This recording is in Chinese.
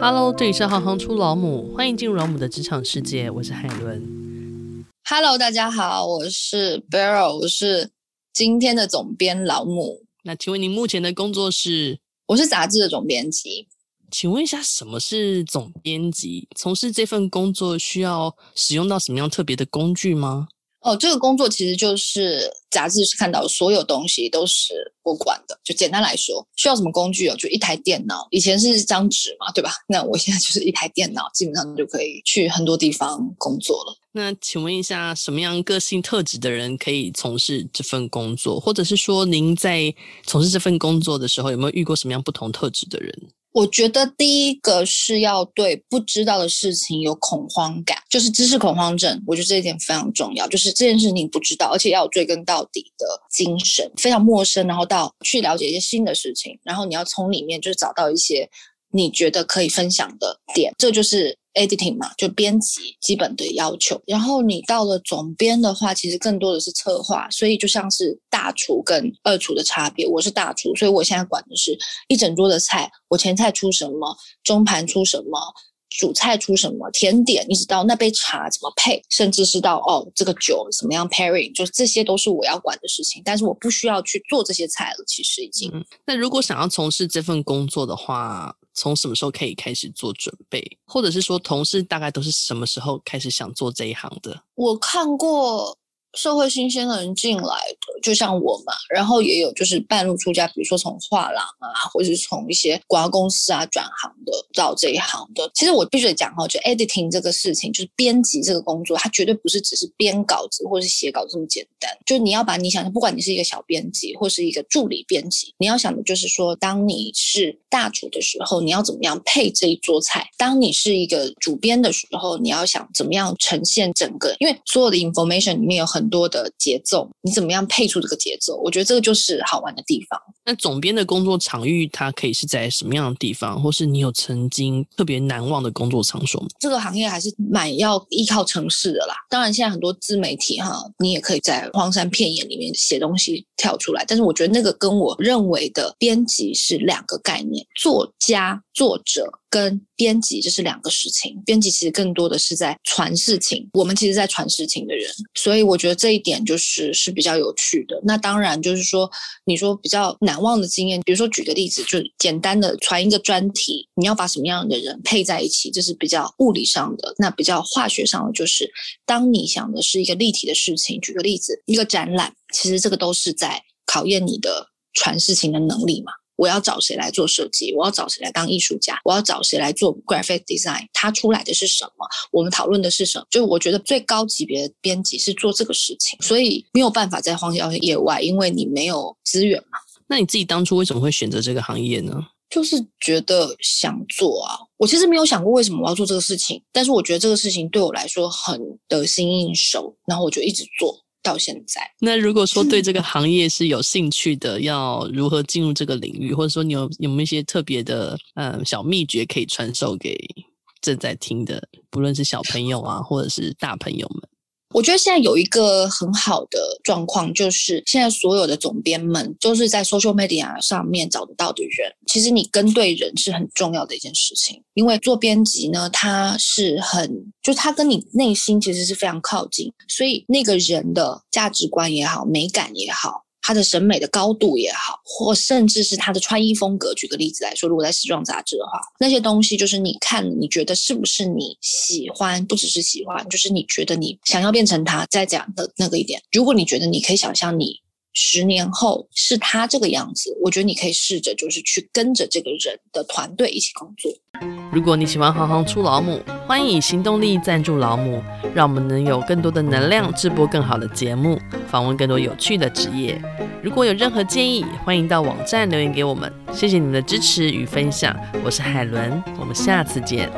Hello，这里是行行出老母，欢迎进入老母的职场世界，我是海伦。Hello，大家好，我是 Beryl，我是今天的总编老母。那请问您目前的工作是？我是杂志的总编辑。请问一下，什么是总编辑？从事这份工作需要使用到什么样特别的工具吗？哦，这个工作其实就是杂志是看到所有东西都是我管的。就简单来说，需要什么工具哦？就一台电脑，以前是一张纸嘛，对吧？那我现在就是一台电脑，基本上就可以去很多地方工作了。那请问一下，什么样个性特质的人可以从事这份工作？或者是说，您在从事这份工作的时候，有没有遇过什么样不同特质的人？我觉得第一个是要对不知道的事情有恐慌感，就是知识恐慌症。我觉得这一点非常重要，就是这件事你不知道，而且要有追根到底的精神，非常陌生，然后到去了解一些新的事情，然后你要从里面就是找到一些你觉得可以分享的点，这就是。Editing 嘛，就编辑基本的要求。然后你到了总编的话，其实更多的是策划，所以就像是大厨跟二厨的差别。我是大厨，所以我现在管的是一整桌的菜，我前菜出什么，中盘出什么，主菜出什么，甜点，一直到那杯茶怎么配，甚至是到哦这个酒怎么样 pairing，就这些都是我要管的事情。但是我不需要去做这些菜了，其实已经。那如果想要从事这份工作的话，从什么时候可以开始做准备，或者是说同事大概都是什么时候开始想做这一行的？我看过。社会新鲜的人进来的，就像我嘛，然后也有就是半路出家，比如说从画廊啊，或者是从一些广告公司啊转行的到这一行的。其实我必须得讲哈，就 editing 这个事情，就是编辑这个工作，它绝对不是只是编稿子或是写稿这么简单。就你要把你想象，不管你是一个小编辑或是一个助理编辑，你要想的就是说，当你是大厨的时候，你要怎么样配这一桌菜；当你是一个主编的时候，你要想怎么样呈现整个，因为所有的 information 里面有很。很多的节奏，你怎么样配出这个节奏？我觉得这个就是好玩的地方。那总编的工作场域，它可以是在什么样的地方，或是你有曾经特别难忘的工作场所吗？这个行业还是蛮要依靠城市的啦。当然，现在很多自媒体哈，你也可以在荒山片野里面写东西跳出来。但是，我觉得那个跟我认为的编辑是两个概念，作家、作者。跟编辑这是两个事情，编辑其实更多的是在传事情，我们其实在传事情的人，所以我觉得这一点就是是比较有趣的。那当然就是说，你说比较难忘的经验，比如说举个例子，就简单的传一个专题，你要把什么样的人配在一起，这是比较物理上的。那比较化学上的就是，当你想的是一个立体的事情，举个例子，一个展览，其实这个都是在考验你的传事情的能力嘛。我要找谁来做设计？我要找谁来当艺术家？我要找谁来做 graphic design？它出来的是什么？我们讨论的是什么？就是我觉得最高级别的编辑是做这个事情，所以没有办法在荒郊野外，因为你没有资源嘛。那你自己当初为什么会选择这个行业呢？就是觉得想做啊。我其实没有想过为什么我要做这个事情，但是我觉得这个事情对我来说很得心应手，然后我就一直做。到现在，那如果说对这个行业是有兴趣的，要如何进入这个领域，或者说你有有没有一些特别的嗯小秘诀可以传授给正在听的，不论是小朋友啊，或者是大朋友们？我觉得现在有一个很好的状况，就是现在所有的总编们都是在 social media 上面找得到的人。其实你跟对人是很重要的一件事情，因为做编辑呢，他是很，就他跟你内心其实是非常靠近，所以那个人的价值观也好，美感也好。他的审美的高度也好，或甚至是他的穿衣风格。举个例子来说，如果在时装杂志的话，那些东西就是你看，你觉得是不是你喜欢？不只是喜欢，就是你觉得你想要变成他，在讲的那个一点。如果你觉得你可以想象你十年后是他这个样子，我觉得你可以试着就是去跟着这个人的团队一起工作。如果你喜欢行行出老母，欢迎以行动力赞助老母，让我们能有更多的能量制播更好的节目，访问更多有趣的职业。如果有任何建议，欢迎到网站留言给我们。谢谢你们的支持与分享，我是海伦，我们下次见。